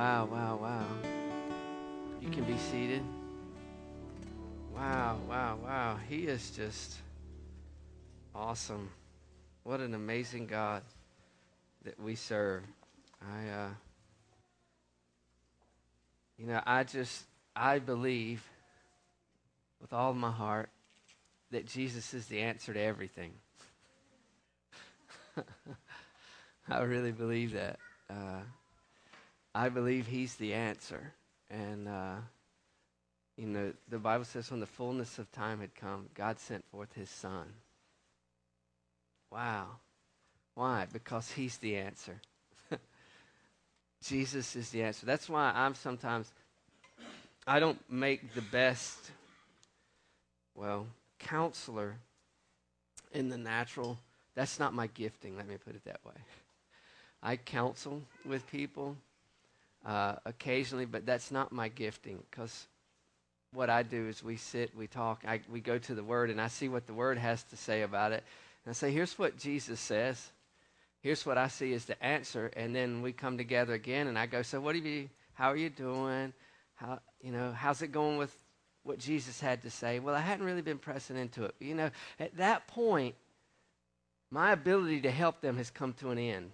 Wow, wow, wow. You can be seated. Wow, wow, wow. He is just awesome. What an amazing God that we serve. I, uh, you know, I just, I believe with all my heart that Jesus is the answer to everything. I really believe that. Uh, I believe He's the answer. And, uh, you know, the Bible says when the fullness of time had come, God sent forth His Son. Wow. Why? Because He's the answer. Jesus is the answer. That's why I'm sometimes, I don't make the best, well, counselor in the natural. That's not my gifting, let me put it that way. I counsel with people uh, occasionally, but that's not my gifting because what I do is we sit, we talk, I, we go to the Word, and I see what the Word has to say about it. And I say, here's what Jesus says. Here's what I see is the answer. And then we come together again, and I go, so what are you, how are you doing? How, you know, how's it going with what Jesus had to say? Well, I hadn't really been pressing into it. You know, at that point, my ability to help them has come to an end.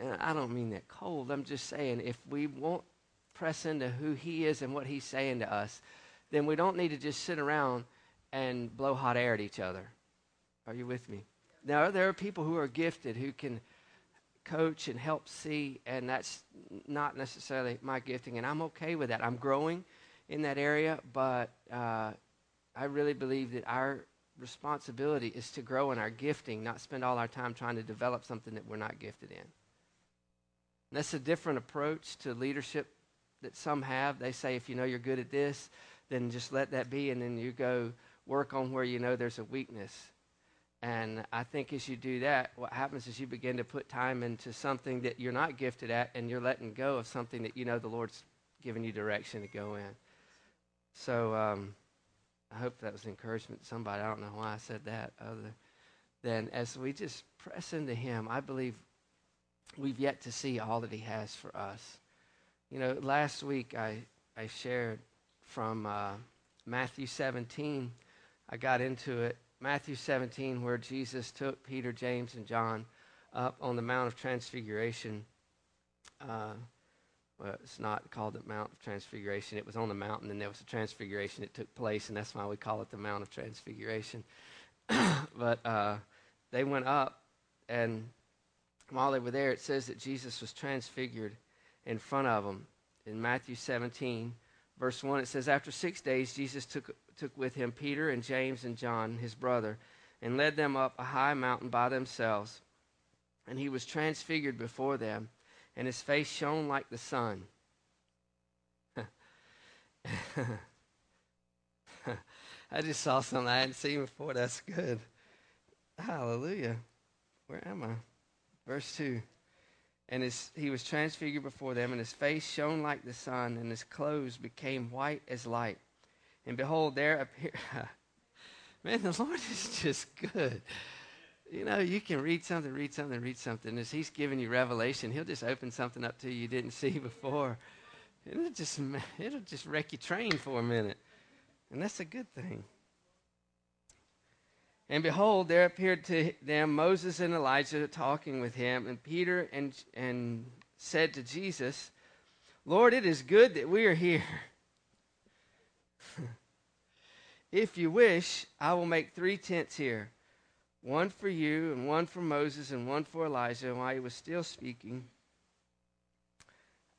And I don't mean that cold. I'm just saying if we won't press into who he is and what he's saying to us, then we don't need to just sit around and blow hot air at each other. Are you with me? Now, there are people who are gifted who can coach and help see, and that's not necessarily my gifting, and I'm okay with that. I'm growing in that area, but uh, I really believe that our responsibility is to grow in our gifting, not spend all our time trying to develop something that we're not gifted in. And that's a different approach to leadership that some have. They say, if you know you're good at this, then just let that be, and then you go work on where you know there's a weakness. And I think as you do that, what happens is you begin to put time into something that you're not gifted at, and you're letting go of something that you know the Lord's given you direction to go in. So um, I hope that was encouragement to somebody. I don't know why I said that, other than as we just press into Him, I believe we've yet to see all that He has for us. You know, last week I, I shared from uh, Matthew 17. I got into it. Matthew 17, where Jesus took Peter, James, and John up on the Mount of Transfiguration. Uh, well, it's not called the Mount of Transfiguration. It was on the mountain, and there was a transfiguration that took place, and that's why we call it the Mount of Transfiguration. but uh, they went up, and while they were there, it says that Jesus was transfigured in front of them. In Matthew 17, verse 1, it says, After six days, Jesus took, took with him Peter and James and John, his brother, and led them up a high mountain by themselves. And he was transfigured before them, and his face shone like the sun. I just saw something I hadn't seen before. That's good. Hallelujah. Where am I? Verse 2. And his, he was transfigured before them, and his face shone like the sun, and his clothes became white as light. And behold, there appeared. Man, the Lord is just good. You know, you can read something, read something, read something. As He's giving you revelation, He'll just open something up to you you didn't see before. It'll just, it'll just wreck your train for a minute. And that's a good thing. And behold, there appeared to them Moses and Elijah talking with him, and Peter and, and said to Jesus, Lord, it is good that we are here. if you wish, I will make three tents here one for you, and one for Moses, and one for Elijah. And while he was still speaking,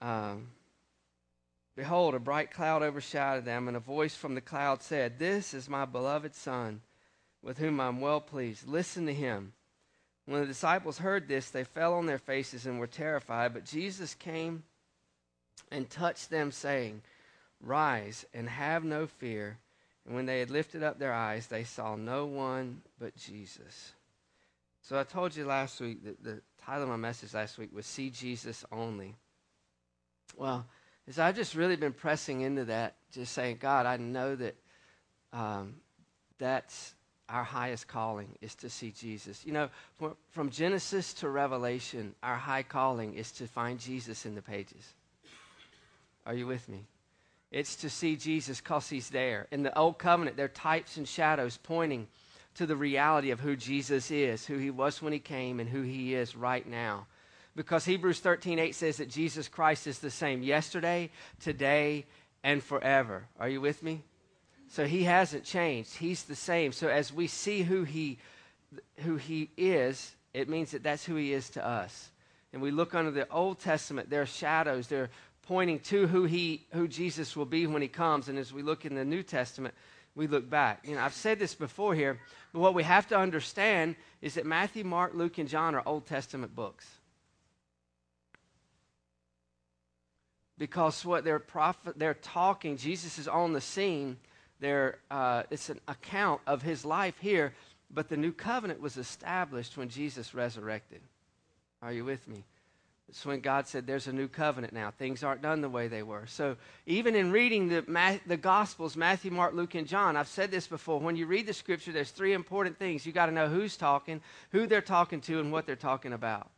um, behold, a bright cloud overshadowed them, and a voice from the cloud said, This is my beloved Son with whom I'm well pleased. Listen to him. When the disciples heard this, they fell on their faces and were terrified. But Jesus came and touched them, saying, Rise and have no fear. And when they had lifted up their eyes, they saw no one but Jesus. So I told you last week that the title of my message last week was See Jesus Only. Well, as I've just really been pressing into that, just saying, God, I know that um, that's our highest calling is to see Jesus. You know, from Genesis to Revelation, our high calling is to find Jesus in the pages. Are you with me? It's to see Jesus because he's there. In the Old Covenant, there are types and shadows pointing to the reality of who Jesus is, who he was when he came, and who he is right now. Because Hebrews 13 8 says that Jesus Christ is the same yesterday, today, and forever. Are you with me? So he hasn't changed. He's the same. So as we see who he who he is, it means that that's who he is to us. And we look under the Old Testament, there are shadows, they're pointing to who he who Jesus will be when he comes. And as we look in the New Testament, we look back. You know, I've said this before here, but what we have to understand is that Matthew, Mark, Luke, and John are Old Testament books. Because what they're prophet, they're talking, Jesus is on the scene there, uh, it's an account of his life here, but the new covenant was established when Jesus resurrected. Are you with me? It's when God said, There's a new covenant now. Things aren't done the way they were. So, even in reading the, the Gospels, Matthew, Mark, Luke, and John, I've said this before. When you read the scripture, there's three important things. You got to know who's talking, who they're talking to, and what they're talking about.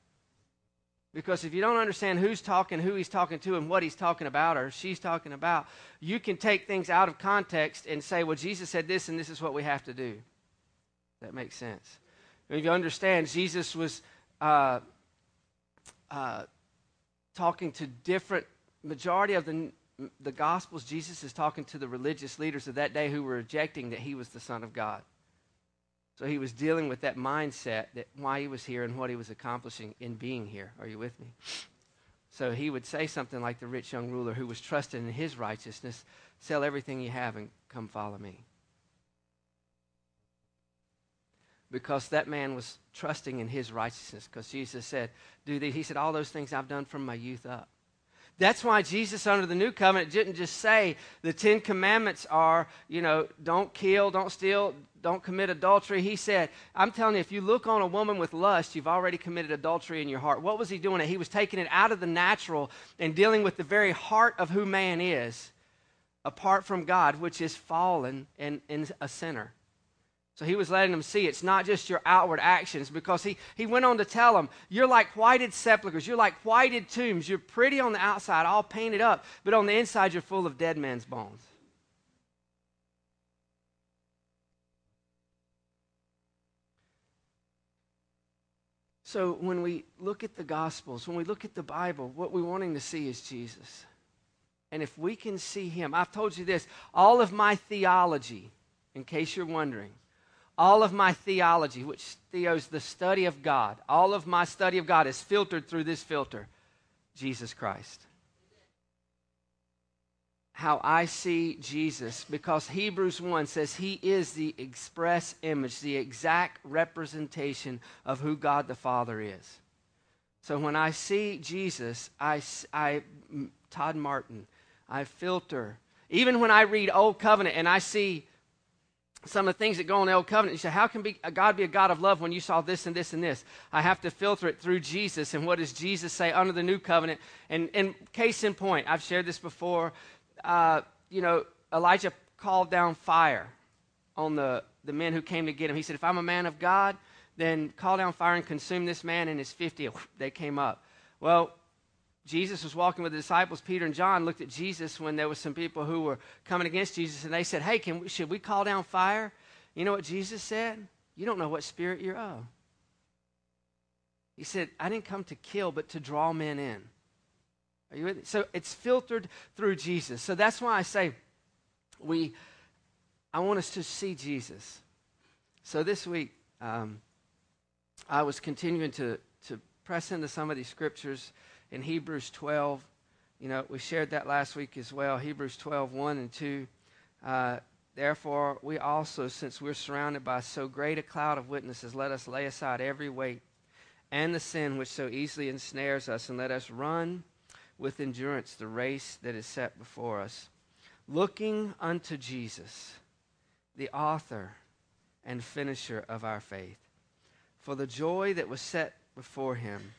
Because if you don't understand who's talking, who he's talking to, and what he's talking about or she's talking about, you can take things out of context and say, well, Jesus said this, and this is what we have to do. That makes sense. If you understand, Jesus was uh, uh, talking to different, majority of the, the Gospels, Jesus is talking to the religious leaders of that day who were rejecting that he was the Son of God. So he was dealing with that mindset that why he was here and what he was accomplishing in being here. Are you with me? So he would say something like the rich young ruler who was trusting in his righteousness sell everything you have and come follow me. Because that man was trusting in his righteousness. Because Jesus said, Do these. He said, All those things I've done from my youth up. That's why Jesus, under the new covenant, didn't just say the Ten Commandments are, you know, don't kill, don't steal, don't commit adultery. He said, I'm telling you, if you look on a woman with lust, you've already committed adultery in your heart. What was he doing? He was taking it out of the natural and dealing with the very heart of who man is, apart from God, which is fallen and, and a sinner. So he was letting them see it's not just your outward actions because he, he went on to tell them, You're like whited sepulchres, you're like whited tombs. You're pretty on the outside, all painted up, but on the inside, you're full of dead men's bones. So when we look at the Gospels, when we look at the Bible, what we're wanting to see is Jesus. And if we can see him, I've told you this all of my theology, in case you're wondering, all of my theology, which theos the study of God, all of my study of God is filtered through this filter Jesus Christ how I see Jesus because Hebrews 1 says he is the express image, the exact representation of who God the Father is. So when I see Jesus, I, I mm, Todd Martin, I filter. Even when I read Old Covenant and I see some of the things that go in the Old Covenant, you say, how can be, God be a God of love when you saw this and this and this? I have to filter it through Jesus. And what does Jesus say under the New Covenant? And, and case in point, I've shared this before uh, you know, Elijah called down fire on the, the men who came to get him. He said, If I'm a man of God, then call down fire and consume this man and his 50. They came up. Well, Jesus was walking with the disciples, Peter and John looked at Jesus when there was some people who were coming against Jesus, and they said, Hey, can we, should we call down fire? You know what Jesus said? You don't know what spirit you're of. He said, I didn't come to kill, but to draw men in. Are you with me? So it's filtered through Jesus. So that's why I say we, I want us to see Jesus. So this week, um, I was continuing to, to press into some of these scriptures in Hebrews 12. You know, we shared that last week as well. Hebrews 12, 1 and 2. Uh, Therefore, we also, since we're surrounded by so great a cloud of witnesses, let us lay aside every weight and the sin which so easily ensnares us, and let us run with endurance the race that is set before us, looking unto Jesus, the author and finisher of our faith. For the joy that was set before him,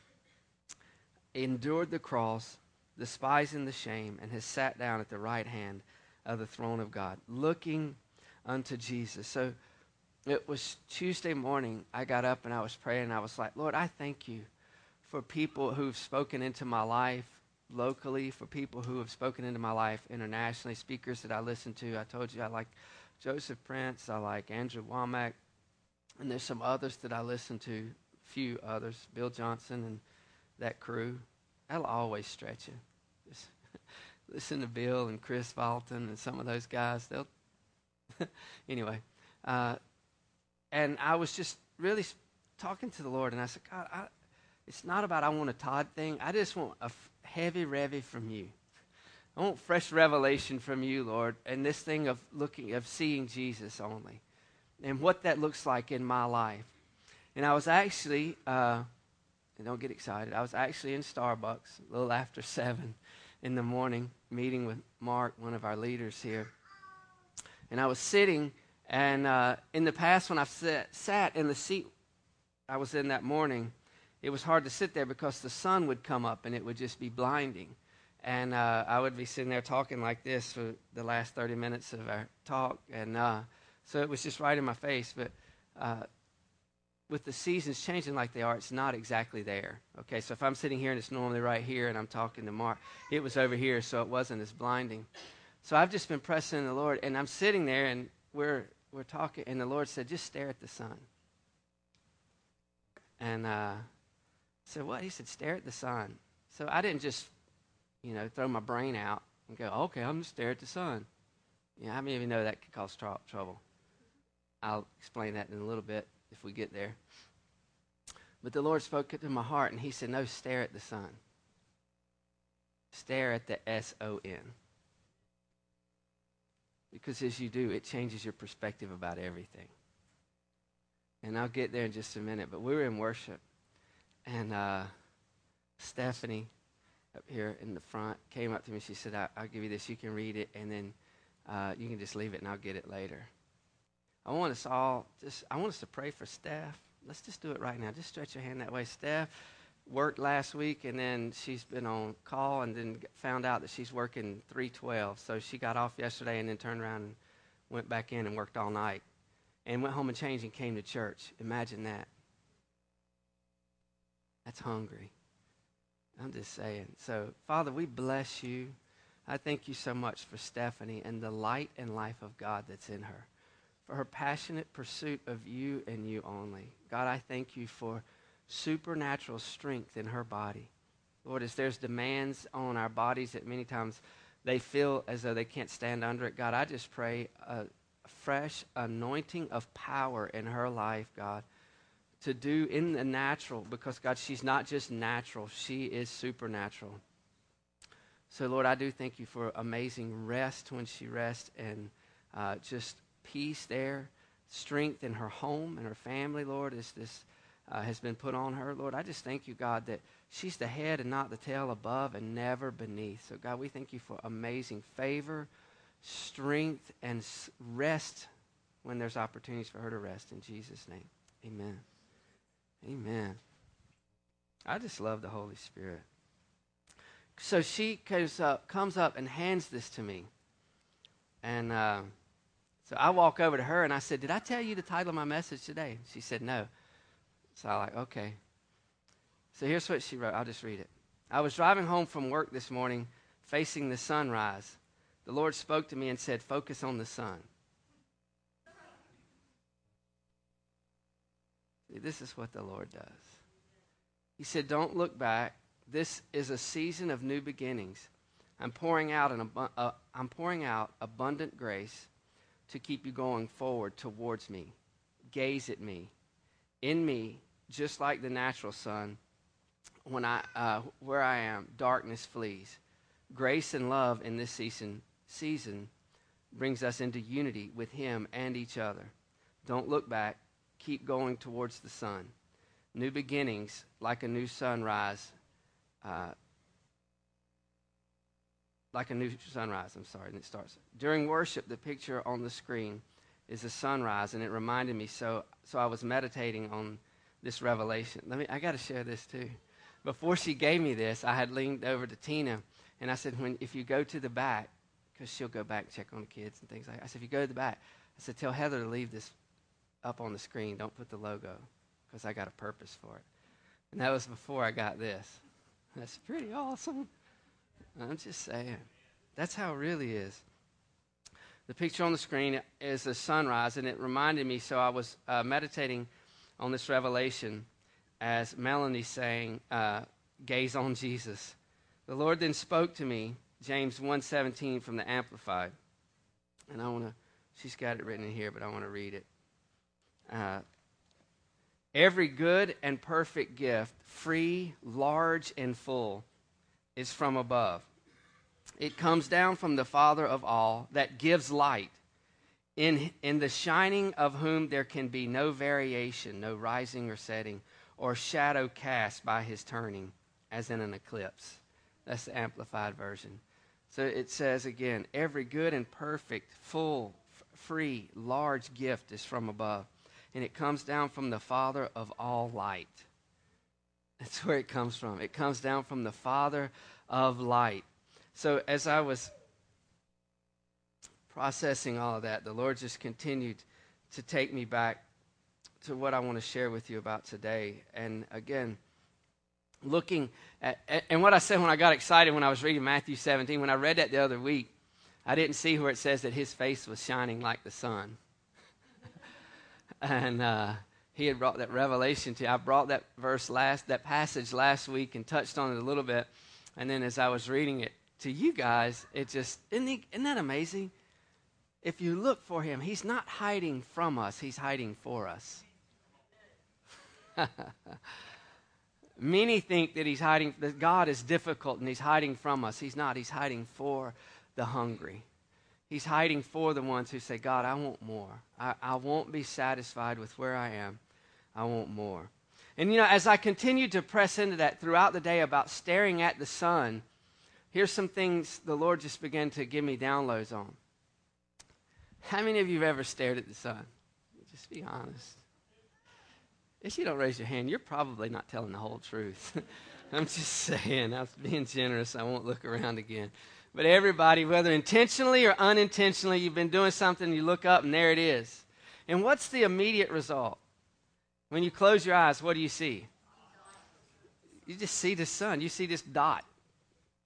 endured the cross, despising the shame, and has sat down at the right hand of the throne of God, looking unto Jesus. So it was Tuesday morning. I got up and I was praying. I was like, Lord, I thank you for people who've spoken into my life locally, for people who have spoken into my life internationally, speakers that I listen to. I told you I like Joseph Prince, I like Andrew Wommack, and there's some others that I listen to, a few others, Bill Johnson and that crew. That'll always stretch you. Just listen to Bill and Kris Vallotton and some of those guys. They'll anyway. Uh, and I was just really talking to the Lord, and I said, God, I, it's not about I want a Todd thing. I just want a f- heavy revy from you. I want fresh revelation from you, Lord, and this thing of looking, of seeing Jesus only, and what that looks like in my life. And I was actually, uh, and don't get excited, I was actually in Starbucks a little after seven in the morning, meeting with Mark, one of our leaders here. And I was sitting, and uh, in the past, when sat, sat in the seat I was in that morning, it was hard to sit there because the sun would come up and it would just be blinding. And uh, I would be sitting there talking like this for the last 30 minutes of our talk. And uh, so it was just right in my face. But uh, with the seasons changing like they are, it's not exactly there. Okay, so if I'm sitting here and it's normally right here and I'm talking to Mark, it was over here, so it wasn't as blinding. So I've just been pressing the Lord, and I'm sitting there and we're, we're talking, and the Lord said, just stare at the sun. And uh, said, What? He said, Stare at the sun. So I didn't just, you know, throw my brain out and go, Okay, I'm going to stare at the sun. Yeah, how many even know that could cause tr- trouble? I'll explain that in a little bit if we get there. But the Lord spoke it to my heart, and He said, No, stare at the sun. Stare at the S O N. Because as you do, it changes your perspective about everything. And I'll get there in just a minute. But we were in worship, and uh, Stephanie up here in the front came up to me. She said, I- will give you this. You can read it, and then uh, you can just leave it, and I'll get it later. I want us all just. I want us to pray for Steph. Let's just do it right now. Just stretch your hand that way. Steph worked last week, and then she's been on call, and then found out that she's working three twelve. So she got off yesterday, and then turned around and went back in and worked all night, and went home and changed and came to church. Imagine that. That's hungry. I'm just saying. So, Father, we bless you. I thank you so much for Stephanie and the light and life of God that's in her, for her passionate pursuit of you and you only. God, I thank you for supernatural strength in her body. Lord, as there's demands on our bodies that many times they feel as though they can't stand under it, God, I just pray a fresh anointing of power in her life, God to do in the natural because, God, she's not just natural, she is supernatural. So, Lord, I do thank you for amazing rest when she rests and uh, just peace there, strength in her home and her family, Lord, as this uh, has been put on her. Lord, I just thank you, God, that she's the head and not the tail, above and never beneath. So, God, we thank you for amazing favor, strength, and rest when there's opportunities for her to rest. In Jesus' name, amen. Amen. I just love the Holy Spirit. So she comes up, comes up and hands this to me. And uh, so I walk over to her and I said, Did I tell you the title of my message today? She said, No. So I'm like, Okay. So here's what she wrote. I'll just read it. I was driving home from work this morning facing the sunrise. The Lord spoke to me and said, Focus on the sun. This is what the Lord does. He said, Don't look back. This is a season of new beginnings. I'm pouring out an abu- uh, I'm pouring out abundant grace to keep you going forward towards me. Gaze at me. In me, just like the natural sun, when I uh, where I am, darkness flees. Grace and love in this season season brings us into unity with him and each other. Don't look back keep going towards the sun. New beginnings, like a new sunrise. Uh, like a new sunrise, I'm sorry, and it starts. During worship, the picture on the screen is a sunrise, and it reminded me, so, so I was meditating on this revelation. Let me, I got to share this too. Before she gave me this, I had leaned over to Tina, and I said, when, if you go to the back, because she'll go back check on the kids and things like that. I said, if you go to the back, I said, tell Heather to leave this up on the screen. Don't put the logo because I got a purpose for it. And that was before I got this. That's pretty awesome. I'm just saying. That's how it really is. The picture on the screen is the sunrise, and it reminded me. So I was uh, meditating on this revelation as Melanie sang, uh, "Gaze on Jesus." The Lord then spoke to me, James 1:17 from the Amplified, and I want to. She's got it written in here, but I want to read it. Uh, Every good and perfect gift, free, large, and full, is from above. It comes down from the Father of all that gives light, in, in the shining of whom there can be no variation, no rising or setting, or shadow cast by his turning, as in an eclipse. That's the amplified version. So it says again every good and perfect, full, free, large gift is from above and it comes down from the Father of all light. That's where it comes from. It comes down from the Father of light. So as I was processing all of that, the Lord just continued to take me back to what I want to share with you about today. And again, looking at, and what I said when I got excited when I was reading Matthew 17, when I read that the other week, I didn't see where it says that his face was shining like the sun and uh, he had brought that revelation to you. I brought that verse last, that passage last week, and touched on it a little bit. And then as I was reading it to you guys, it just isn't, he, isn't that amazing? If you look for him, he's not hiding from us; he's hiding for us. Many think that he's hiding, that God is difficult and he's hiding from us. He's not. He's hiding for the hungry. He's hiding for the ones who say, God, I want more. I, I won't be satisfied with where I am. I want more. And you know, as I continued to press into that throughout the day about staring at the sun, here's some things the Lord just began to give me downloads on. How many of you have ever stared at the sun? Just be honest. If you don't raise your hand, you're probably not telling the whole truth. I'm just saying, I'm being generous. I won't look around again. But everybody, whether intentionally or unintentionally, you've been doing something, you look up and there it is. And what's the immediate result? When you close your eyes, what do you see? You just see the sun. You see this dot.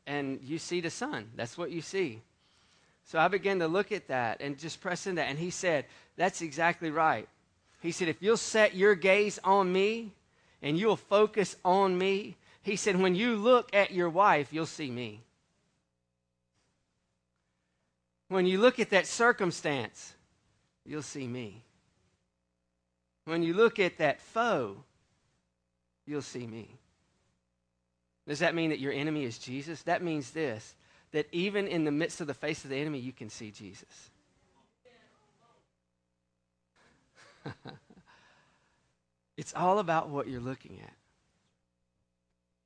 And you see the sun. That's what you see. So I began to look at that and just press into that. And he said, That's exactly right. He said, If you'll set your gaze on me and you'll focus on me, he said, When you look at your wife, you'll see me. When you look at that circumstance, you'll see me. When you look at that foe, you'll see me. Does that mean that your enemy is Jesus? That means this that even in the midst of the face of the enemy, you can see Jesus. it's all about what you're looking at.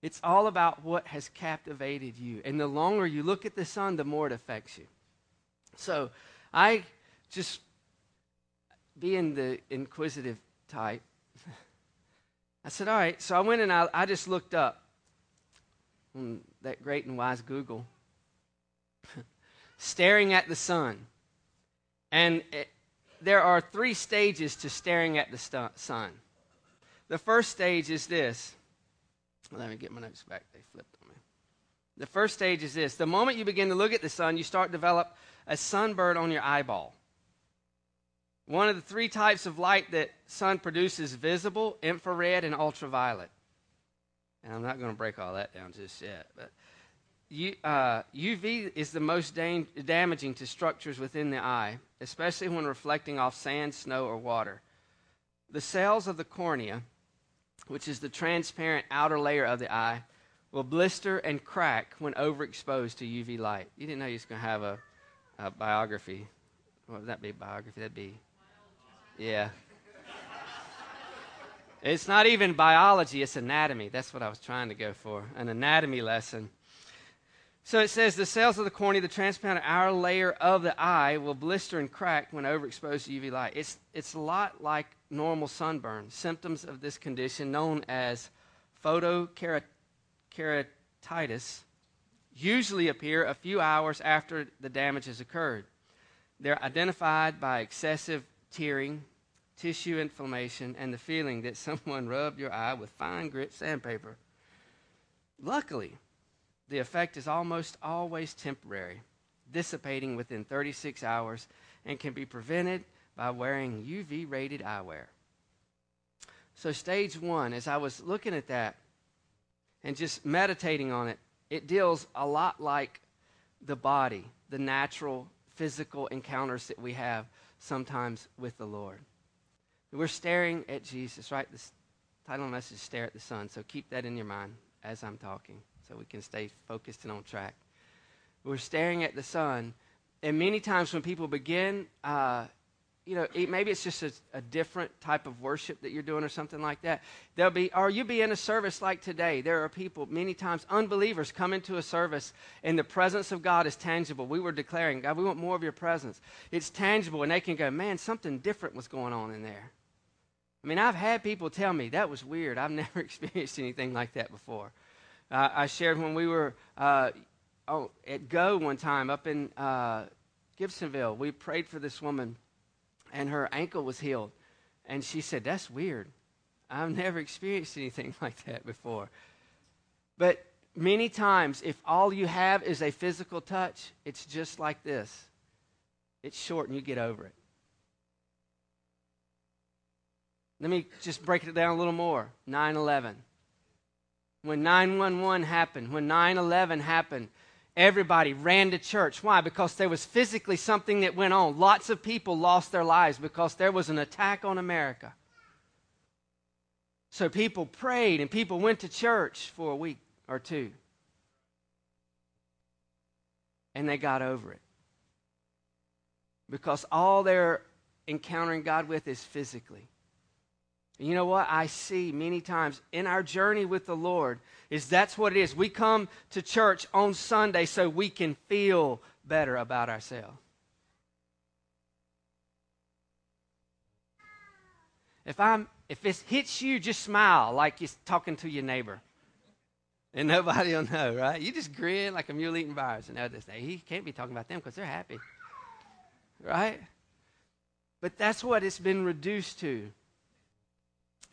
It's all about what has captivated you. And the longer you look at the sun, the more it affects you. So I just, being the inquisitive type, I said, all right. So I went and I, I just looked up on that great and wise Google, staring at the sun. And it, there are three stages to staring at the stu- sun. The first stage is this. Let me get my notes back. They flipped on me. The first stage is this. The moment you begin to look at the sun, you start to develop a sunburn on your eyeball. One of the three types of light that sun produces visible, infrared, and ultraviolet. And I'm not going to break all that down just yet. But U, uh, UV is the most dam- damaging to structures within the eye, especially when reflecting off sand, snow, or water. The cells of the cornea, which is the transparent outer layer of the eye, will blister and crack when overexposed to UV light. You didn't know you was going to have a uh, biography. What would that be? Biography? That'd be. Yeah. It's not even biology, it's anatomy. That's what I was trying to go for an anatomy lesson. So it says the cells of the cornea, the transparent outer layer of the eye, will blister and crack when overexposed to UV light. It's, it's a lot like normal sunburn. Symptoms of this condition, known as photokeratitis, usually appear a few hours after the damage has occurred. They're identified by excessive tearing, tissue inflammation, and the feeling that someone rubbed your eye with fine grit sandpaper. Luckily, the effect is almost always temporary, dissipating within 36 hours, and can be prevented by wearing UV rated eyewear. So, stage one, as I was looking at that and just meditating on it, it deals a lot like the body, the natural physical encounters that we have sometimes with the Lord. We're staring at Jesus, right? The title message is Stare at the Sun. So keep that in your mind as I'm talking so we can stay focused and on track. We're staring at the sun. And many times when people begin uh, you know, maybe it's just a, a, different type of worship that you're doing or something like that. There'll be, or you be in a service like today. There are people, many times, unbelievers come into a service and the presence of God is tangible. We were declaring, God, we want more of your presence. It's tangible and they can go, man, something different was going on in there. I mean, I've had people tell me that was weird. I've never experienced anything like that before. Uh, I shared when we were uh, oh, at Go one time up in uh, Gibsonville. We prayed for this woman and her ankle was healed. And she said, That's weird. I've never experienced anything like that before. But many times, if all you have is a physical touch, it's just like this it's short and you get over it. Let me just break it down a little more 9 11. When 911 happened, when 9 11 happened, Everybody ran to church. Why? Because there was physically something that went on. Lots of people lost their lives because there was an attack on America. So people prayed and people went to church for a week or two. And they got over it. Because all they're encountering God with is physically. And you know what? I see many times in our journey with the Lord is that's what it is. We come to church on Sunday so we can feel better about ourselves. If I'm if it hits you, just smile like you're talking to your neighbor. And nobody will know, right? You just grin like a mule eating virus and others say, he can't be talking about them because they're happy. Right? But that's what it's been reduced to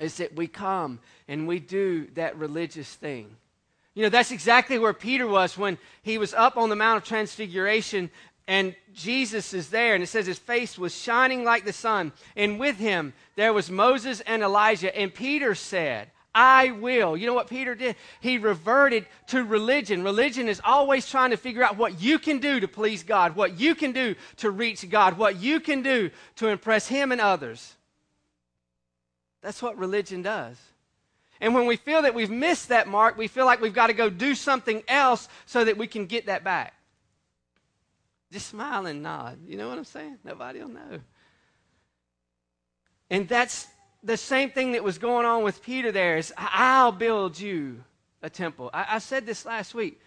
is that we come and we do that religious thing. You know, that's exactly where Peter was when he was up on the Mount of Transfiguration and Jesus is there. And it says his face was shining like the sun. And with him there was Moses and Elijah. And Peter said, I will. You know what Peter did? He reverted to religion. Religion is always trying to figure out what you can do to please God, what you can do to reach God, what you can do to impress Him and others. That's what religion does. And when we feel that we've missed that mark, we feel like we've got to go do something else so that we can get that back. Just smile and nod. You know what I'm saying? Nobody will know. And that's the same thing that was going on with Peter there is I'll build you a temple. I, I said this last week.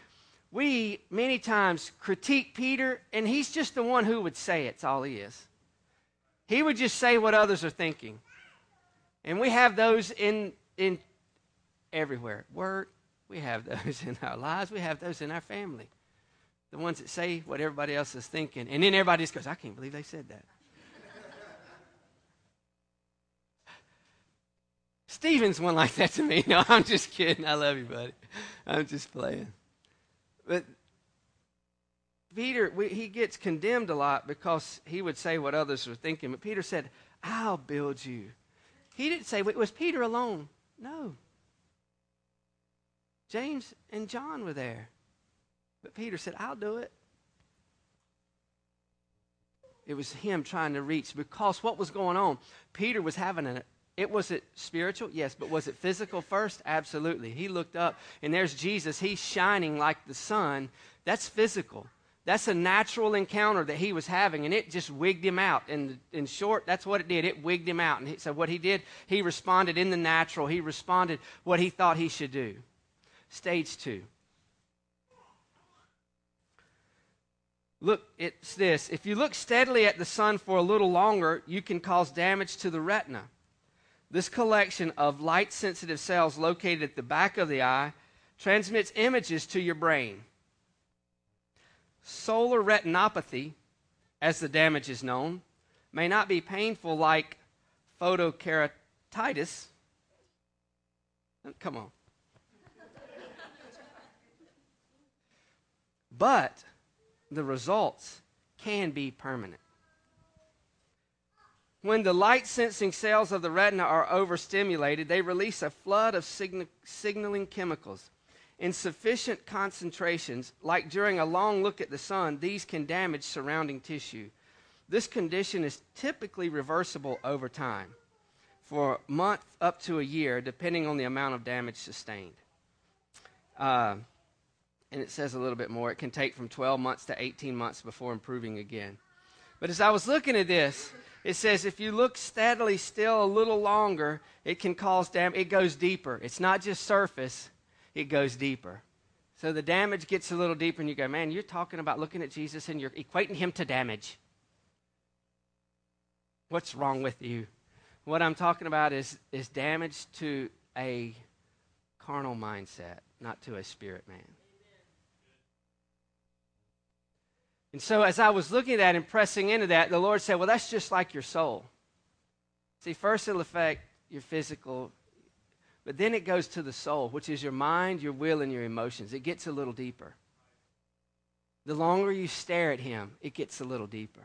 We many times critique Peter, and he's just the one who would say it. It's all he is. He would just say what others are thinking. And we have those in, in everywhere. Work, we have those in our lives, we have those in our family. The ones that say what everybody else is thinking. And then everybody just goes, I can't believe they said that. Stephen's one like that to me. No, I'm just kidding. I love you, buddy. I'm just playing. But Peter, we, he gets condemned a lot because he would say what others were thinking. But Peter said, I'll build you he didn't say, it was Peter alone. No. James and John were there. But Peter said, I'll do it. It was him trying to reach because what was going on? Peter was having an it was it spiritual? Yes, but was it physical first? Absolutely. He looked up and there's Jesus. He's shining like the sun. That's physical. That's a natural encounter that he was having, and it just wigged him out. And in short, that's what it did. It wigged him out. And he, so what he did, he responded in the natural. He responded what he thought he should do. Stage two. Look, it's this. If you look steadily at the sun for a little longer, you can cause damage to the retina. This collection of light sensitive cells located at the back of the eye transmits images to your brain. Solar retinopathy, as the damage is known, may not be painful like photokeratitis. Come on. but the results can be permanent. When the light sensing cells of the retina are overstimulated, they release a flood of sign- signaling chemicals. In sufficient concentrations, like during a long look at the sun, these can damage surrounding tissue. This condition is typically reversible over time, for a month up to a year, depending on the amount of damage sustained. Uh, and it says a little bit more. It can take from 12 months to 18 months before improving again. But as I was looking at this, it says if you look steadily still a little longer, it can cause damage. It goes deeper. It's not just surface, it goes deeper. So the damage gets a little deeper, and you go, man, you're talking about looking at Jesus and you're equating him to damage. What's wrong with you? What I'm talking about is, is damage to a carnal mindset, not to a spirit man. And so, as I was looking at that and pressing into that, the Lord said, Well, that's just like your soul. See, first it'll affect your physical, but then it goes to the soul, which is your mind, your will, and your emotions. It gets a little deeper. The longer you stare at Him, it gets a little deeper.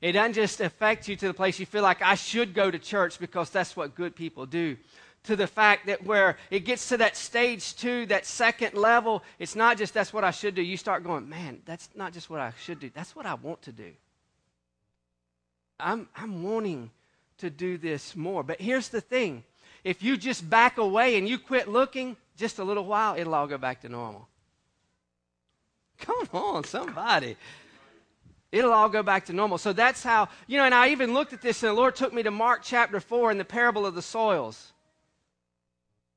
It doesn't just affect you to the place you feel like I should go to church because that's what good people do to the fact that where it gets to that stage two, that second level, it's not just that's what I should do. You start going, man, that's not just what I should do. That's what I want to do. I'm, I'm wanting to do this more. But here's the thing if you just back away and you quit looking, just a little while, it'll all go back to normal. Come on, somebody. It'll all go back to normal. So that's how, you know, and I even looked at this, and the Lord took me to Mark chapter 4 in the parable of the soils.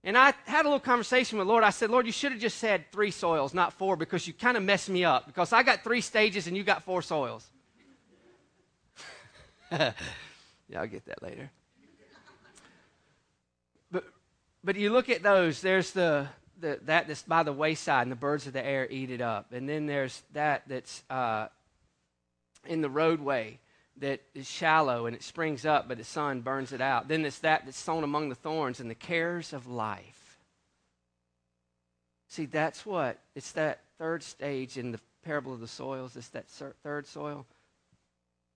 And I had a little conversation with the Lord. I said, Lord, you should have just said three soils, not four, because you kind of messed me up. Because I got three stages and you got four soils. yeah, I'll get that later. But, but you look at those, there's the, the, that that's by the wayside, and the birds of the air eat it up. And then there's that that's uh, in the roadway that is shallow and it springs up, but the sun burns it out. Then it's that that's sown among the thorns and the cares of life. See, that's what, it's that third stage in the parable of the soils. It's that third soil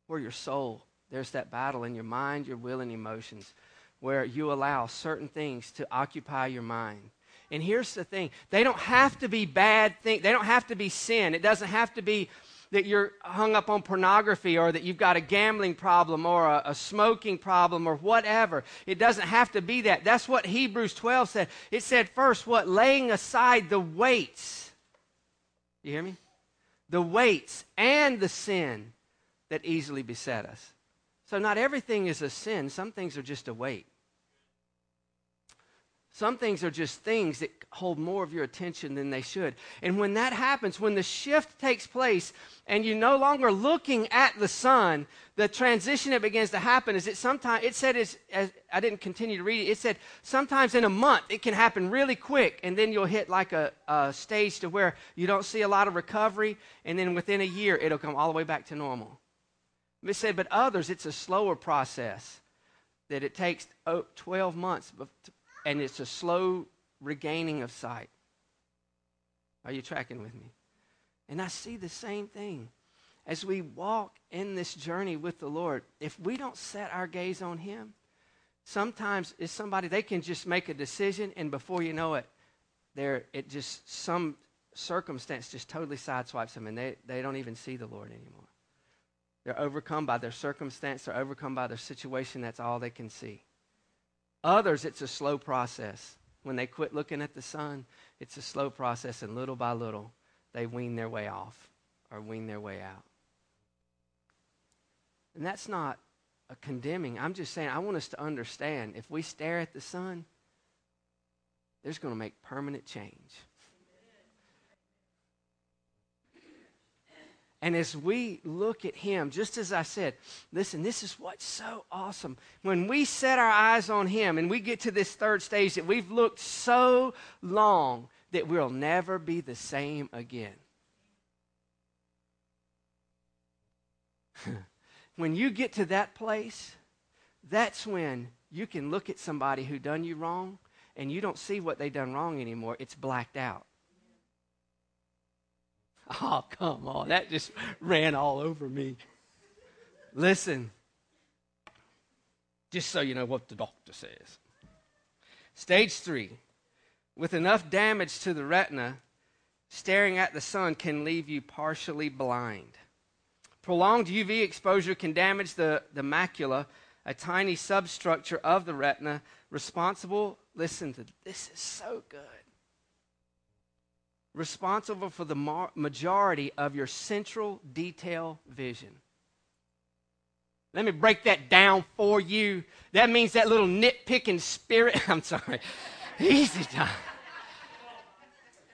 where your soul, there's that battle in your mind, your will, and emotions, where you allow certain things to occupy your mind. And here's the thing they don't have to be bad things, they don't have to be sin. It doesn't have to be that you're hung up on pornography or that you've got a gambling problem or a, a, smoking problem or whatever. It doesn't have to be that. That's what Hebrews 12 said. It said first, what? Laying aside the weights. You hear me? The weights and the sin that easily beset us. So, not everything is a sin, some things are just a weight. Some things are just things that hold more of your attention than they should. And when that happens, when the shift takes place and you're no longer looking at the sun, the transition that begins to happen is it sometimes, it said, as, as I didn't continue to read it, it said sometimes in a month it can happen really quick and then you'll hit like a, a stage to where you don't see a lot of recovery and then within a year it'll come all the way back to normal. It said, but others, it's a slower process that it takes oh, 12 months and it's a slow regaining of sight. Are you tracking with me? And I see the same thing. As we walk in this journey with the Lord, if we don't set our gaze on Him, sometimes it's somebody, they can just make a decision, and before you know it, there it just, some circumstance just totally sideswipes them, and they, they don't even see the Lord anymore. They're overcome by their circumstance, they're overcome by their situation, that's all they can see. Others, it's a slow process. When they quit looking at the sun, it's a slow process, and little by little, they wean their way off or wean their way out. And that's not a condemning. I'm just saying, I want us to understand if we stare at the sun, there's going to make permanent change. And as we look at him, just as I said, listen, this is what's so awesome. When we set our eyes on him and we get to this third stage that we've looked so long that we'll never be the same again. when you get to that place, that's when you can look at somebody who done you wrong and you don't see what they done wrong anymore. It's blacked out. Oh, come on. That just ran all over me. Listen, just so you know what the doctor says. Stage three, with enough damage to the retina, staring at the sun can leave you partially blind. Prolonged UV exposure can damage the, the macula, a tiny substructure of the retina responsible. Listen to this is so good. Responsible for the majority of your central detail vision. Let me break that down for you. That means that little nitpicking spirit. I'm sorry. Easy time.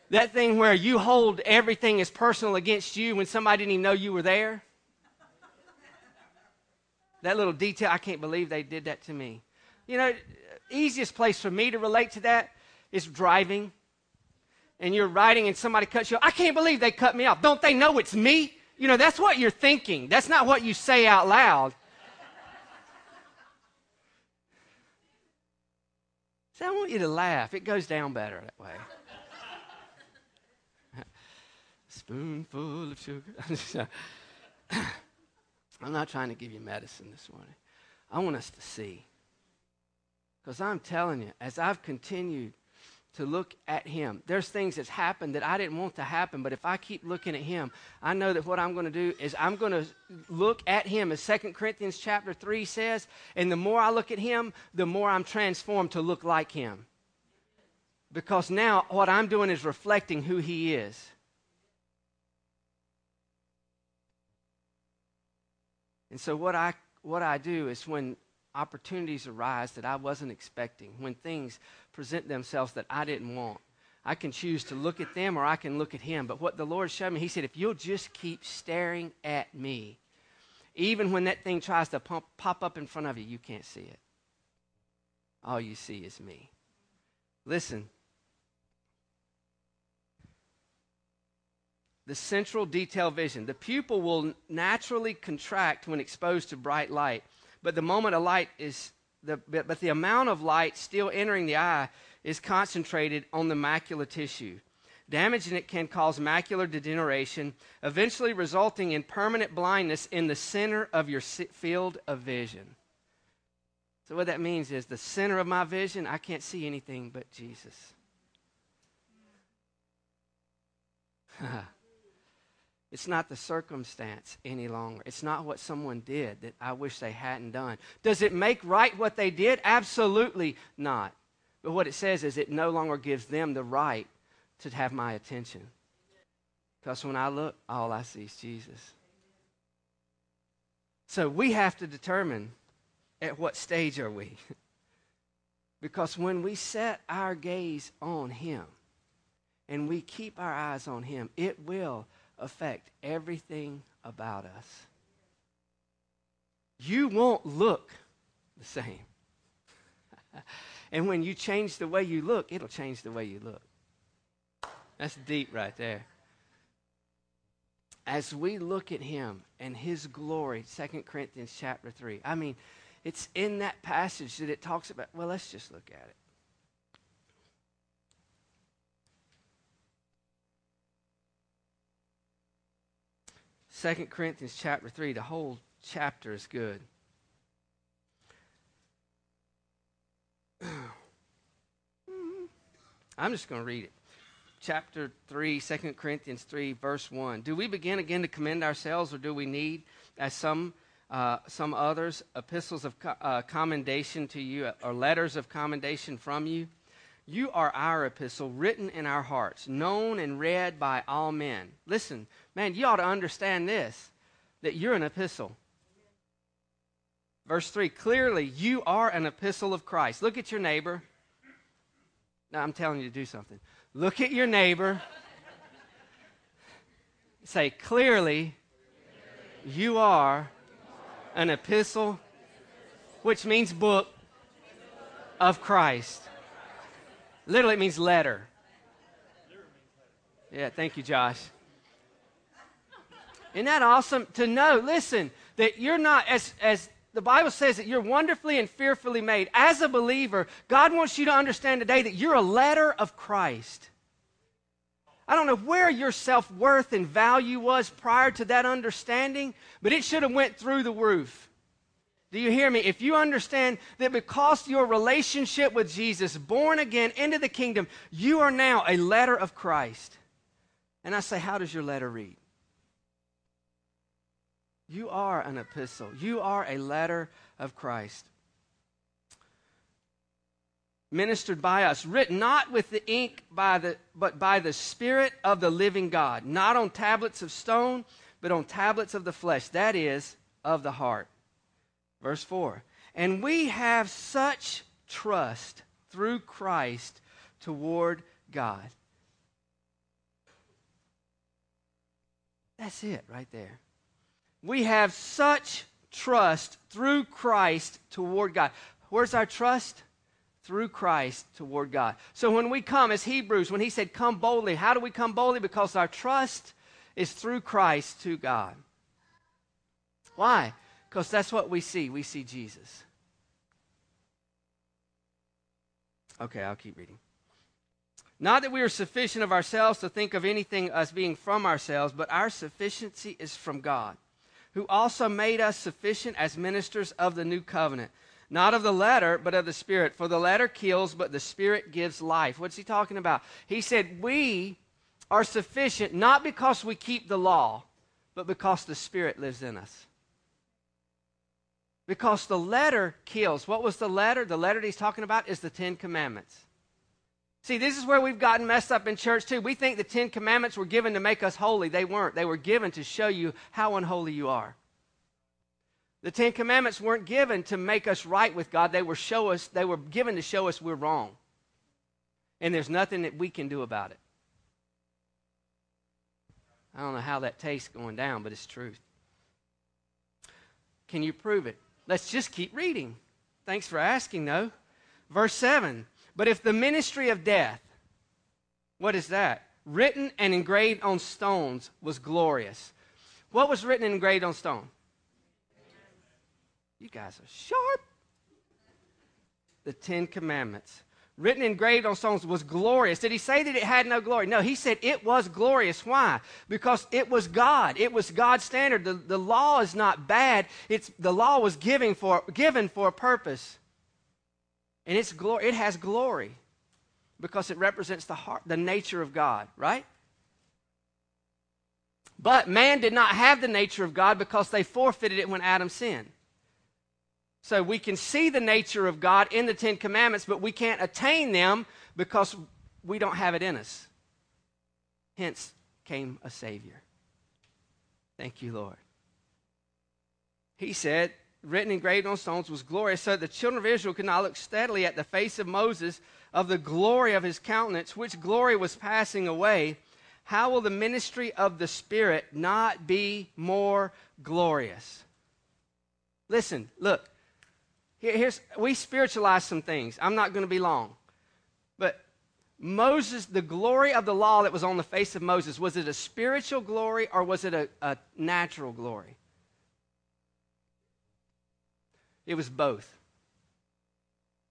That thing where you hold everything as personal against you when somebody didn't even know you were there. That little detail, I can't believe they did that to me. You know, easiest place for me to relate to that is driving. And you're riding and somebody cuts you off. I can't believe they cut me off. Don't they know it's me? You know, that's what you're thinking. That's not what you say out loud. See, I want you to laugh. It goes down better that way. Spoonful of sugar. I'm not trying to give you medicine this morning. I want us to see. Because I'm telling you, as I've continued to look at him. There's things that's happened that I didn't want to happen, but if I keep looking at him, I know that what I'm going to do is I'm going to look at him as 2 Corinthians chapter 3 says, and the more I look at him, the more I'm transformed to look like him. Because now what I'm doing is reflecting who he is. And so what I what I do is when opportunities arise that I wasn't expecting, when things present themselves that I didn't want, I can choose to look at them or I can look at him. But what the Lord showed me, he said, if you'll just keep staring at me, even when that thing tries to pump, pop up in front of you, you can't see it. All you see is me. Listen, the central detail vision. The pupil will naturally contract when exposed to bright light, but the moment a light is the, but the amount of light still entering the eye is concentrated on the macular tissue. Damage in it can cause macular degeneration, eventually resulting in permanent blindness in the center of your field of vision. So, what that means is the center of my vision, I can't see anything but Jesus. It's not the circumstance any longer. It's not what someone did that I wish they hadn't done. Does it make right what they did? Absolutely not. But what it says is it no longer gives them the right to have my attention. Because when I look, all I see is Jesus. So we have to determine at what stage are we. because when we set our gaze on Him and we keep our eyes on Him, it will affect everything about us. You won't look the same. and when you change the way you look, it'll change the way you look. That's deep right there. As we look at him and his glory, 2 Corinthians chapter 3, I mean, it's in that passage that it talks about. Well, let's just look at it. 2 Corinthians chapter 3, the whole chapter is good. I'm just going to read it. Chapter 3, 2 Corinthians 3, verse 1. Do we begin again to commend ourselves, or do we need, as some, uh, some others, epistles of co- uh, commendation to you, or letters of commendation from you? You are our epistle, written in our hearts, known and read by all men. Listen, man, you ought to understand this that you're an epistle. Verse 3 clearly, you are an epistle of Christ. Look at your neighbor. Now, I'm telling you to do something. Look at your neighbor. Say, clearly, you are an epistle, which means book of Christ. Literally, it means letter. Yeah, thank you, Josh. Isn't that awesome to know? Listen, that you're not, as, as the Bible says that you're wonderfully and fearfully made. As a believer, God wants you to understand today that you're a letter of Christ. I don't know where your self worth and value was prior to that understanding, but it should have went through the roof. Do you hear me? If you understand that because your relationship with Jesus, born again into the kingdom, you are now a letter of Christ. And I say, how does your letter read? You are an epistle. You are a letter of Christ. Ministered by us, written not with the ink by the, but by the Spirit of the living God, not on tablets of stone, but on tablets of the flesh, that is, of the heart. Verse 4 And we have such trust through Christ toward God. That's it right there. We have such trust through Christ toward God. Where's our trust? Through Christ toward God. So when we come, as Hebrews, when he said, Come boldly, how do we come boldly? Because our trust is through Christ to God. Why? Because that's what we see. We see Jesus. Okay, I'll keep reading. Not that we are sufficient of ourselves to think of anything as being from ourselves, but our sufficiency is from God, who also made us sufficient as ministers of the new covenant. Not of the letter, but of the Spirit. For the letter kills, but the Spirit gives life. What's he talking about? He said, We are sufficient not because we keep the law, but because the Spirit lives in us. Because the letter kills. What was the letter? The letter he's talking about is the Ten Commandments. See, this is where we've gotten messed up in church too. We think the Ten Commandments were given to make us holy. They weren't. They were given to show you how unholy you are. The Ten Commandments weren't given to make us right with God. They were show us, they were given to show us we're wrong. And there's nothing that we can do about it. I don't know how that tastes going down, but it's truth. Can you prove it? Let's just keep reading. Thanks for asking, though. Verse 7 But if the ministry of death, what is that? Written and engraved on stones was glorious. What was written and engraved on stone? You guys are sharp. The Ten Commandments written and engraved on stones was glorious. Did he say that it had no glory? No, he said it was glorious. Why? Because it was God. It was God's standard. The, the law is not bad. It's the law was giving for given for a purpose. And it's glory, it has glory because it represents the heart, the nature of God, right? But man did not have the nature of God because they forfeited it when Adam sinned. So we can see the nature of God in the Ten Commandments, but we can't attain them because we don't have it in us. Hence came a Savior. Thank you, Lord. He said, written engraved on stones was glorious, so that the children of Israel could not look steadily at the face of Moses of the glory of his countenance, which glory was passing away. How will the ministry of the Spirit not be more glorious? Listen, look, here's, we spiritualize some things. I'm not going to be long. But Moses, the glory of the law that was on the face of Moses, was it a spiritual glory or was it a, a natural glory? It was both.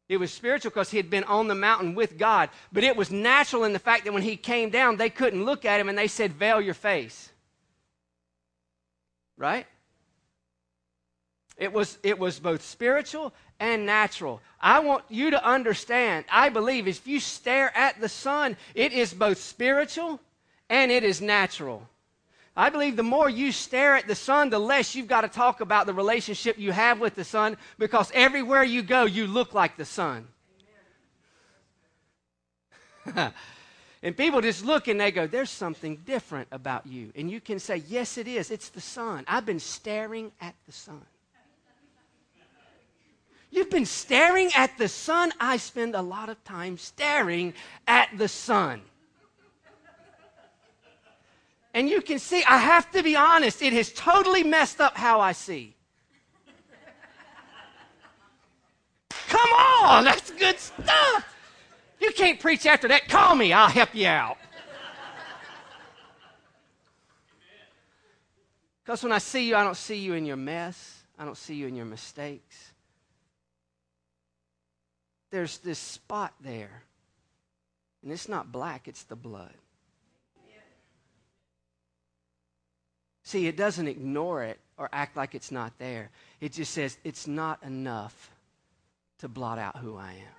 It was spiritual because he had been on the mountain with God, but it was natural in the fact that when he came down, they couldn't look at him and they said, Veil your face. Right? It was, it was both spiritual and natural. I want you to understand, I believe if you stare at the sun, it is both spiritual and it is natural. I believe the more you stare at the sun, the less you've got to talk about the relationship you have with the sun because everywhere you go, you look like the sun. and people just look and they go, There's something different about you. And you can say, Yes, it is. It's the sun. I've been staring at the sun. You've been staring at the sun. I spend a lot of time staring at the sun. And you can see, I have to be honest, it has totally messed up how I see. Come on, that's good stuff. You can't preach after that. Call me, I'll help you out. Because when I see you, I don't see you in your mess. I don't see you in your mistakes. There's this spot there. And it's not black, it's the blood. See, it doesn't ignore it or act like it's not there. It just says it's not enough to blot out who I am.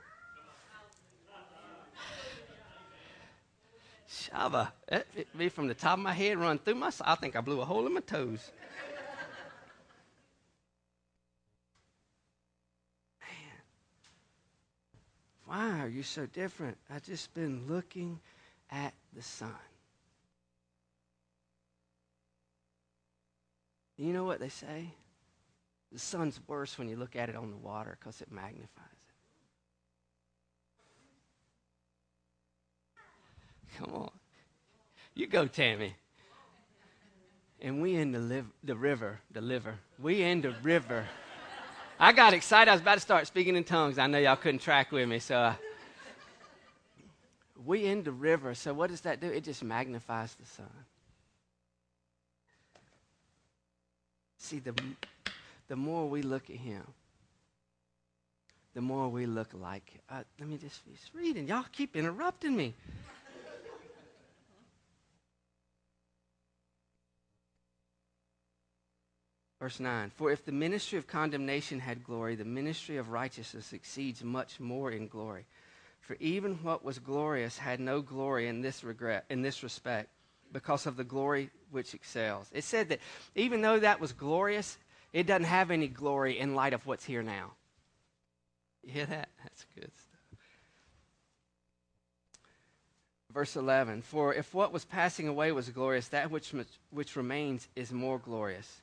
Shava. It, it, me from the top of my head run through my. I think I blew a hole in my toes. Man, why are you so different? I've just been looking at the sun. You know what they say? The sun's worse when you look at it on the water because it magnifies it. Come on. You go, Tammy. And we in the, liv- the river, the liver. We in the river. I got excited. I was about to start speaking in tongues. I know y'all couldn't track with me, so uh, we in the river. So what does that do? It just magnifies the sun. See, the, the more we look at him, the more we look like. Uh, let me just just read, and Y'all keep interrupting me. Verse 9 For if the ministry of condemnation had glory, the ministry of righteousness exceeds much more in glory. For even what was glorious had no glory in this regret, in this respect, because of the glory which excels. It said that even though that was glorious, it doesn't have any glory in light of what's here now. You hear that? That's good stuff. Verse 11 For if what was passing away was glorious, that which, which remains is more glorious.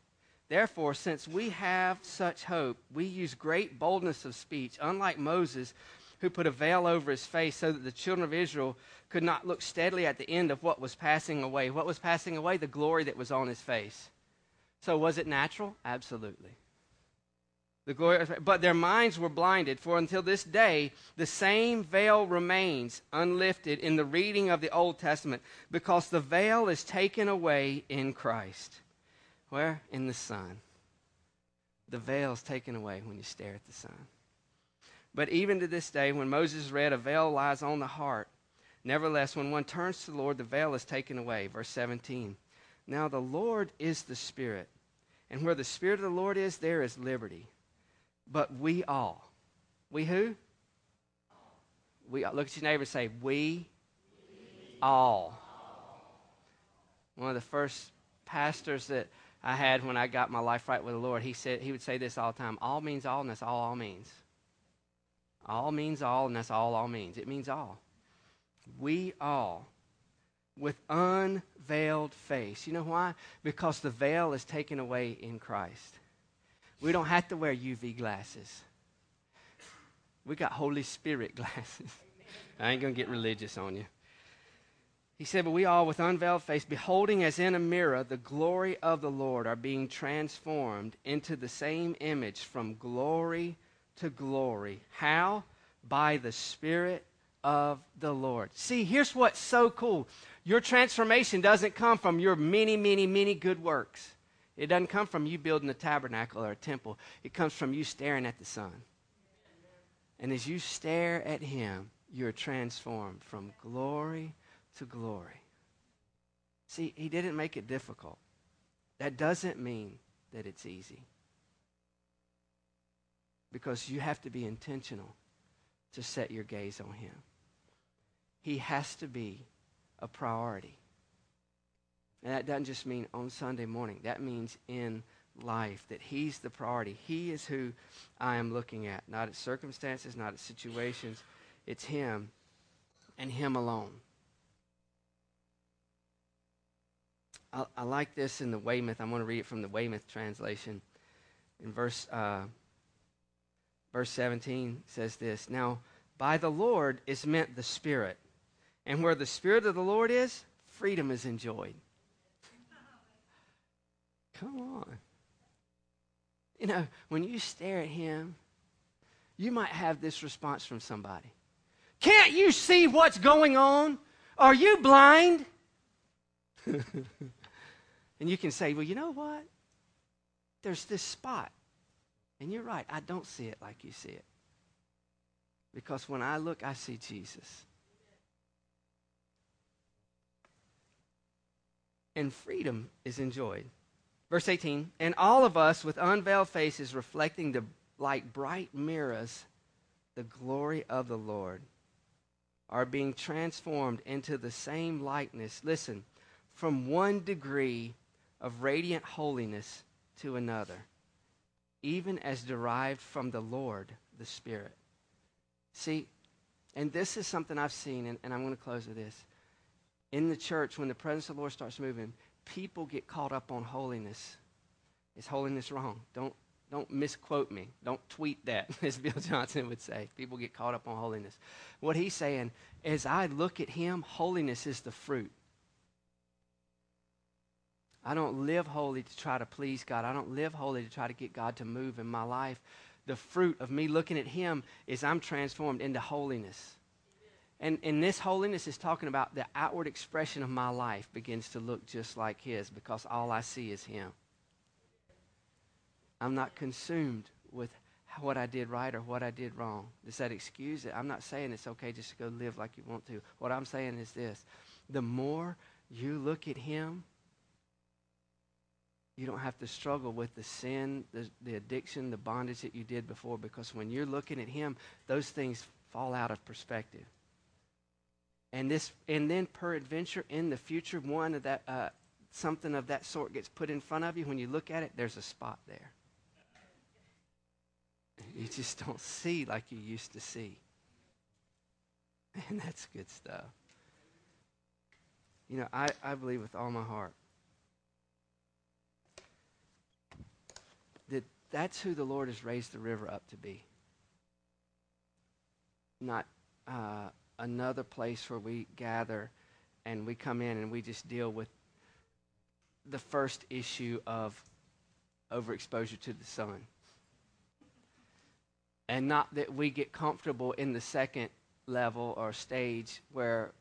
Therefore, since we have such hope, we use great boldness of speech, unlike Moses, who put a veil over his face so that the children of Israel could not look steadily at the end of what was passing away. What was passing away? The glory that was on his face. So, was it natural? Absolutely. The glory, but their minds were blinded, for until this day the same veil remains unlifted in the reading of the Old Testament, because the veil is taken away in Christ. Where? In the sun. The veil is taken away when you stare at the sun. But even to this day, when Moses read, a veil lies on the heart. Nevertheless, when one turns to the Lord, the veil is taken away. Verse 17. Now the Lord is the Spirit, and where the Spirit of the Lord is, there is liberty. But we all, we who? We look at your neighbor and say, we, all. One of the first pastors that I had when I got my life right with the Lord, he said he would say this all the time: all means all, and that's all all means. All means all, and that's all all means. It means all we all, with unveiled face. You know why? Because the veil is taken away in Christ. We don't have to wear UV glasses. We got Holy Spirit glasses. I ain't going to get religious on you. He said, But we all, with unveiled face, beholding as in a mirror the glory of the Lord, are being transformed into the same image from glory to glory. How? By the Spirit of the Lord. See, here's what's so cool your transformation doesn't come from your many, many, many good works. It doesn't come from you building a tabernacle or a temple. It comes from you staring at the sun. And as you stare at Him, you're transformed from glory to glory. See, He didn't make it difficult. That doesn't mean that it's easy. Because you have to be intentional to set your gaze on Him. He has to be a priority. And that doesn't just mean on Sunday morning, that means in life, that He's the priority. He is who I am looking at, not at circumstances, not at situations. It's Him and Him alone. I, like this in the Weymouth. I'm going to read it from the Weymouth translation. In verse, uh, verse 17 says this Now, by the Lord is meant the Spirit and where the Spirit of the Lord is, freedom is enjoyed. Come on. You know, when you stare at Him, you might have this response from somebody Can't you see what's going on? Are you blind? and you can say, Well, you know what? There's this spot And you're right, I don't see it like you see it. Because when I look, I see Jesus. And freedom is enjoyed. Verse 18, and all of us with unveiled faces reflecting the like bright mirrors the glory of the Lord are being transformed into the same likeness. Listen, from one degree of radiant holiness to another, even as derived from the Lord, the Spirit. See, and this is something I've seen, and, and I'm going to close with this. In the church, when the presence of the Lord starts moving, people get caught up on holiness. Is holiness wrong? Don't, don't misquote me. Don't tweet that, as Bill Johnson would say. People get caught up on holiness. What he's saying, as I look at him, holiness is the fruit. I don't live holy to try to please God. I don't live holy to try to get God to move in my life the fruit of me looking at him is I'm transformed into holiness. And, and this holiness is talking about the outward expression of my life begins to look just like his because all I see is him. I'm not consumed with what I did right or what I did wrong. Does that excuse it? I'm not saying it's okay just to go live like you want to. What I'm saying is this the more you look at him, you don't have to struggle with the sin, the, the addiction, the bondage that you did before because when you're looking at him, those things fall out of perspective. And this, and then peradventure in the future, one of that, uh, something of that sort gets put in front of you. When you look at it, there's a spot there. You just don't see like you used to see. And that's good stuff. You know, I, I believe with all my heart That's who the Lord has raised the river up to be. Not uh, another place where we gather and we come in and we just deal with the first issue of overexposure to the sun. And not that we get comfortable in the second level or stage where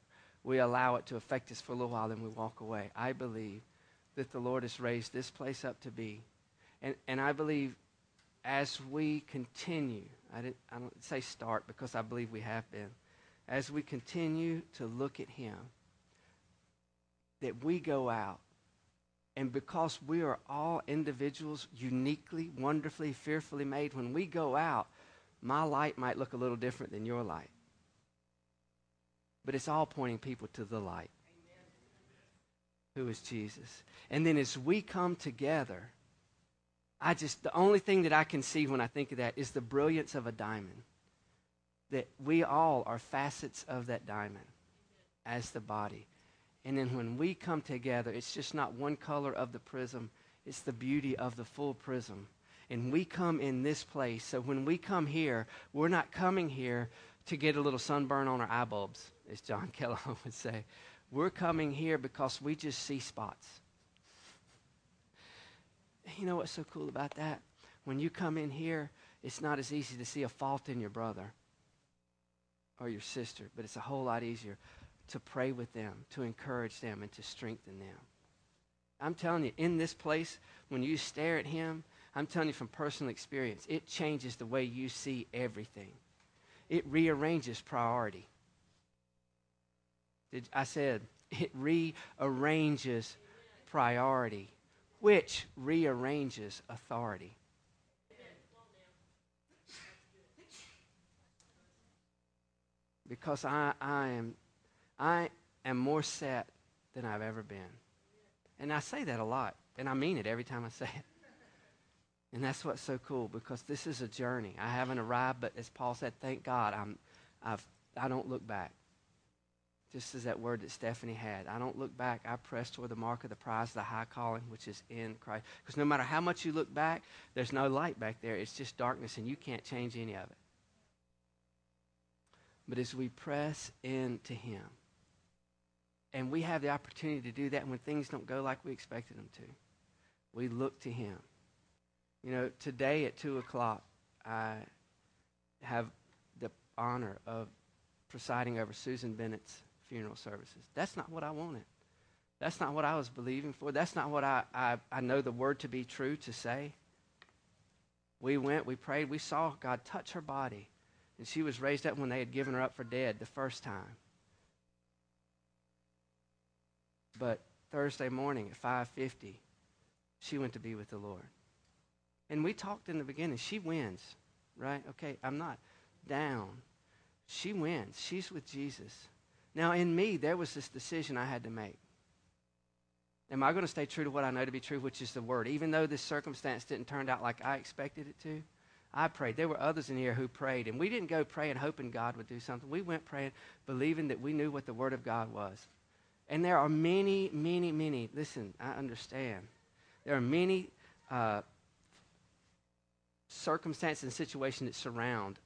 we allow it to affect us for a little while and we walk away. I believe that the Lord has raised this place up to be. And, and I believe as we continue, I, didn't, I don't say start because I believe we have been, as we continue to look at Him, that we go out and because we are all individuals, uniquely, wonderfully, fearfully made, when we go out, my light might look a little different than your light. But it's all pointing people to the light, Amen. who is Jesus. And then as we come together, I just, the only thing that I can see when I think of that is the brilliance of a diamond. That we all are facets of that diamond as the body. And then when we come together, it's just not one color of the prism, it's the beauty of the full prism. And we come in this place. So when we come here, we're not coming here to get a little sunburn on our eye bulbs, as John Kellogg would say. We're coming here because we just see spots you know what's so cool about that? When you come in here, it's not as easy to see a fault in your brother or your sister, but it's a whole lot easier to pray with them, to encourage them, and to strengthen them. I'm telling you, in this place, when you stare at him, I'm telling you from personal experience, it changes the way you see everything. It rearranges priority. Did, I said, it rearranges priority which rearranges authority. Because I, I, am, I am more set than I've ever been. And I say that a lot, and I mean it every time I say it. And that's what's so cool because this is a journey. I haven't arrived, but as Paul said, thank God I'm, I've, I don't look back just as that word that Stephanie had. I don't look back. I press toward the mark of the prize, the high calling, which is in Christ. Because no matter how much you look back, there's no light back there. It's just darkness, and you can't change any of it. But as we press into Him, and we have the opportunity to do that when things don't go like we expected them to, we look to Him. You know, today at 2 o'clock, I have the honor of presiding over Susan Bennett's funeral services. That's not what I wanted. That's not what I was believing for. That's not what I, I, I know the word to be true to say. We went, we prayed, we saw God touch her body. And she was raised up when they had given her up for dead the first time. But Thursday morning at 5:50, she went to be with the Lord. And we talked in the beginning, she wins, right? Okay, I'm not down. She wins. She's with Jesus. Now, in me, there was this decision I had to make. Am I going to stay true to what I know to be true, which is the word? Even though this circumstance didn't turn out like I expected it to, I prayed. There were others in here who prayed, and we didn't go praying hoping God would do something. We went praying believing that we knew what the word of God was. And there are many, many, many, listen, I understand. There are many uh, circumstances and situations that surround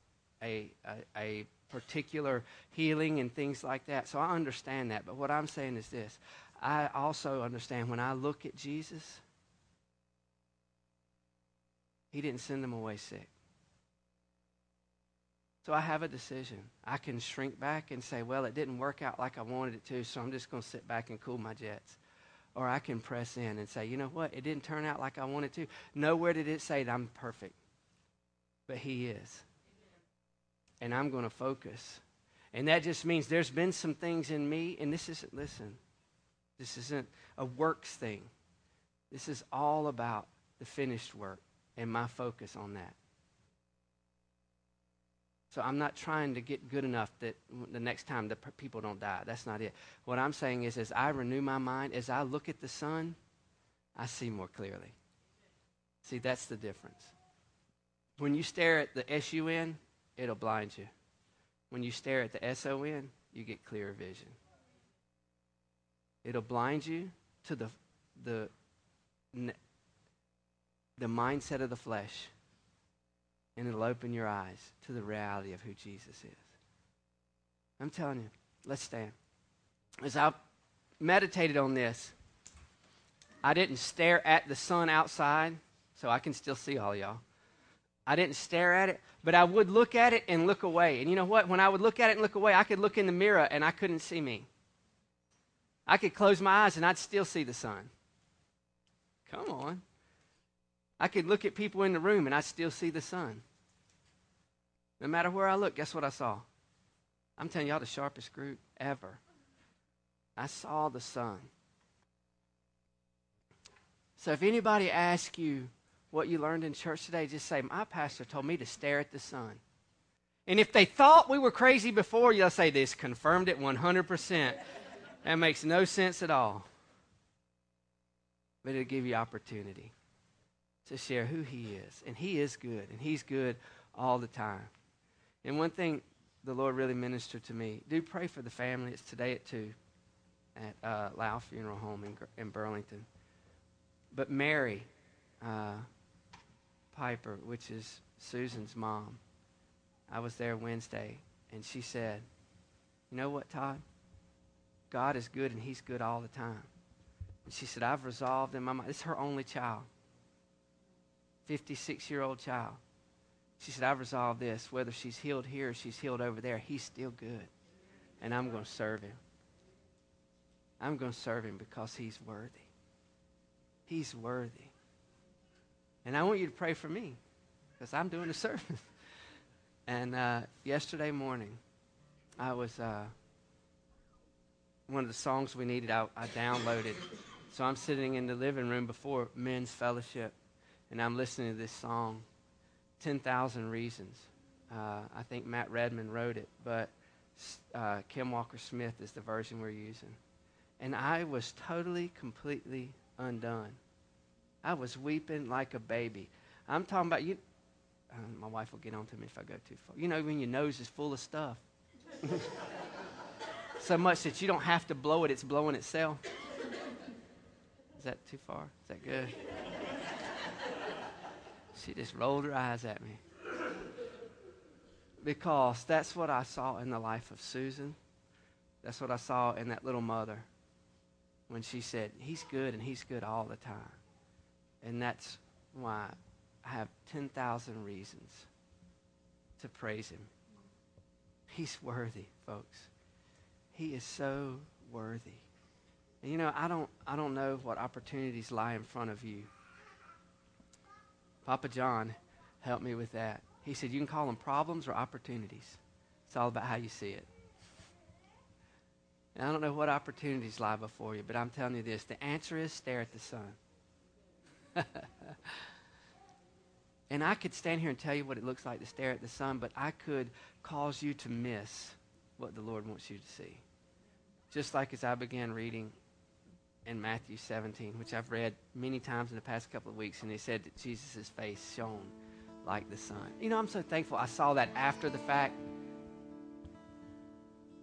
a, a, a particular healing and things like that. So I understand that. But what I'm saying is this I also understand when I look at Jesus, he didn't send them away sick. So I have a decision. I can shrink back and say, well, it didn't work out like I wanted it to, so I'm just going to sit back and cool my jets. Or I can press in and say, you know what? It didn't turn out like I wanted to. Nowhere did it say that I'm perfect. But He is. And I'm going to focus. And that just means there's been some things in me, and this isn't, listen, this isn't a works thing. This is all about the finished work and my focus on that. So I'm not trying to get good enough that the next time the people don't die. That's not it. What I'm saying is, as I renew my mind, as I look at the sun, I see more clearly. See, that's the difference. When you stare at the S-U-N, it'll blind you. When you stare at the S-O-N, you get clearer vision. It'll blind you to the, the, the mindset of the flesh and it'll open your eyes to the reality of who Jesus is. I'm telling you, let's stand. As I meditated on this, I didn't stare at the sun outside, so I can still see all y'all. I didn't stare at it, but I would look at it and look away. And you know what? When I would look at it and look away, I could look in the mirror and I couldn't see me. I could close my eyes and I'd still see the sun. Come on. I could look at people in the room and I'd still see the sun. No matter where I look, guess what I saw? I'm telling y'all the sharpest group ever. I saw the sun. So if anybody asks you what you learned in church today, just say, My pastor told me to stare at the sun. And if they thought we were crazy before, you'll say this confirmed it 100%. that makes no sense at all. But it'll give you opportunity to share who He is. And He is good, and He's good all the time. And one thing the Lord really ministered to me do pray for the family. It's today at 2 at uh, Lau Funeral Home in, in Burlington. But Mary uh, Piper, which is Susan's mom, I was there Wednesday, and she said, You know what, Todd? God is good, and He's good all the time. And she said, I've resolved in my mind, it's her only child, 56 year old child. She said, I've resolved this. Whether she's healed here or she's healed over there, he's still good. And I'm going to serve him. I'm going to serve him because he's worthy. He's worthy. And I want you to pray for me because I'm doing a service. and uh, yesterday morning, I was, uh, one of the songs we needed, I, I downloaded. So I'm sitting in the living room before men's fellowship, and I'm listening to this song. 10,000 Reasons. Uh, I think Matt Redman wrote it, but uh, Kim Walker Smith is the version we're using. And I was totally, completely undone. I was weeping like a baby. I'm talking about you. Uh, my wife will get on to me if I go too far. You know, when your nose is full of stuff. so much that you don't have to blow it, it's blowing itself. Is that too far? Is that good? She just rolled her eyes at me. Because that's what I saw in the life of Susan. That's what I saw in that little mother when she said, He's good and He's good all the time. And that's why I have 10,000 reasons to praise Him. He's worthy, folks. He is so worthy. And you know, I don't, I don't know what opportunities lie in front of you. Papa John helped me with that. He said, You can call them problems or opportunities. It's all about how you see it. And I don't know what opportunities lie before you, but I'm telling you this the answer is stare at the sun. and I could stand here and tell you what it looks like to stare at the sun, but I could cause you to miss what the Lord wants you to see. Just like as I began reading in Matthew 17, which I've read many times in the past couple of weeks, and he said that Jesus' face shone like the sun. You know, I'm so thankful I saw that after the fact.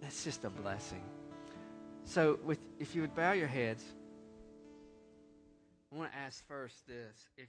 That's just a blessing. So, with, if you would bow your heads, I want to ask first this. If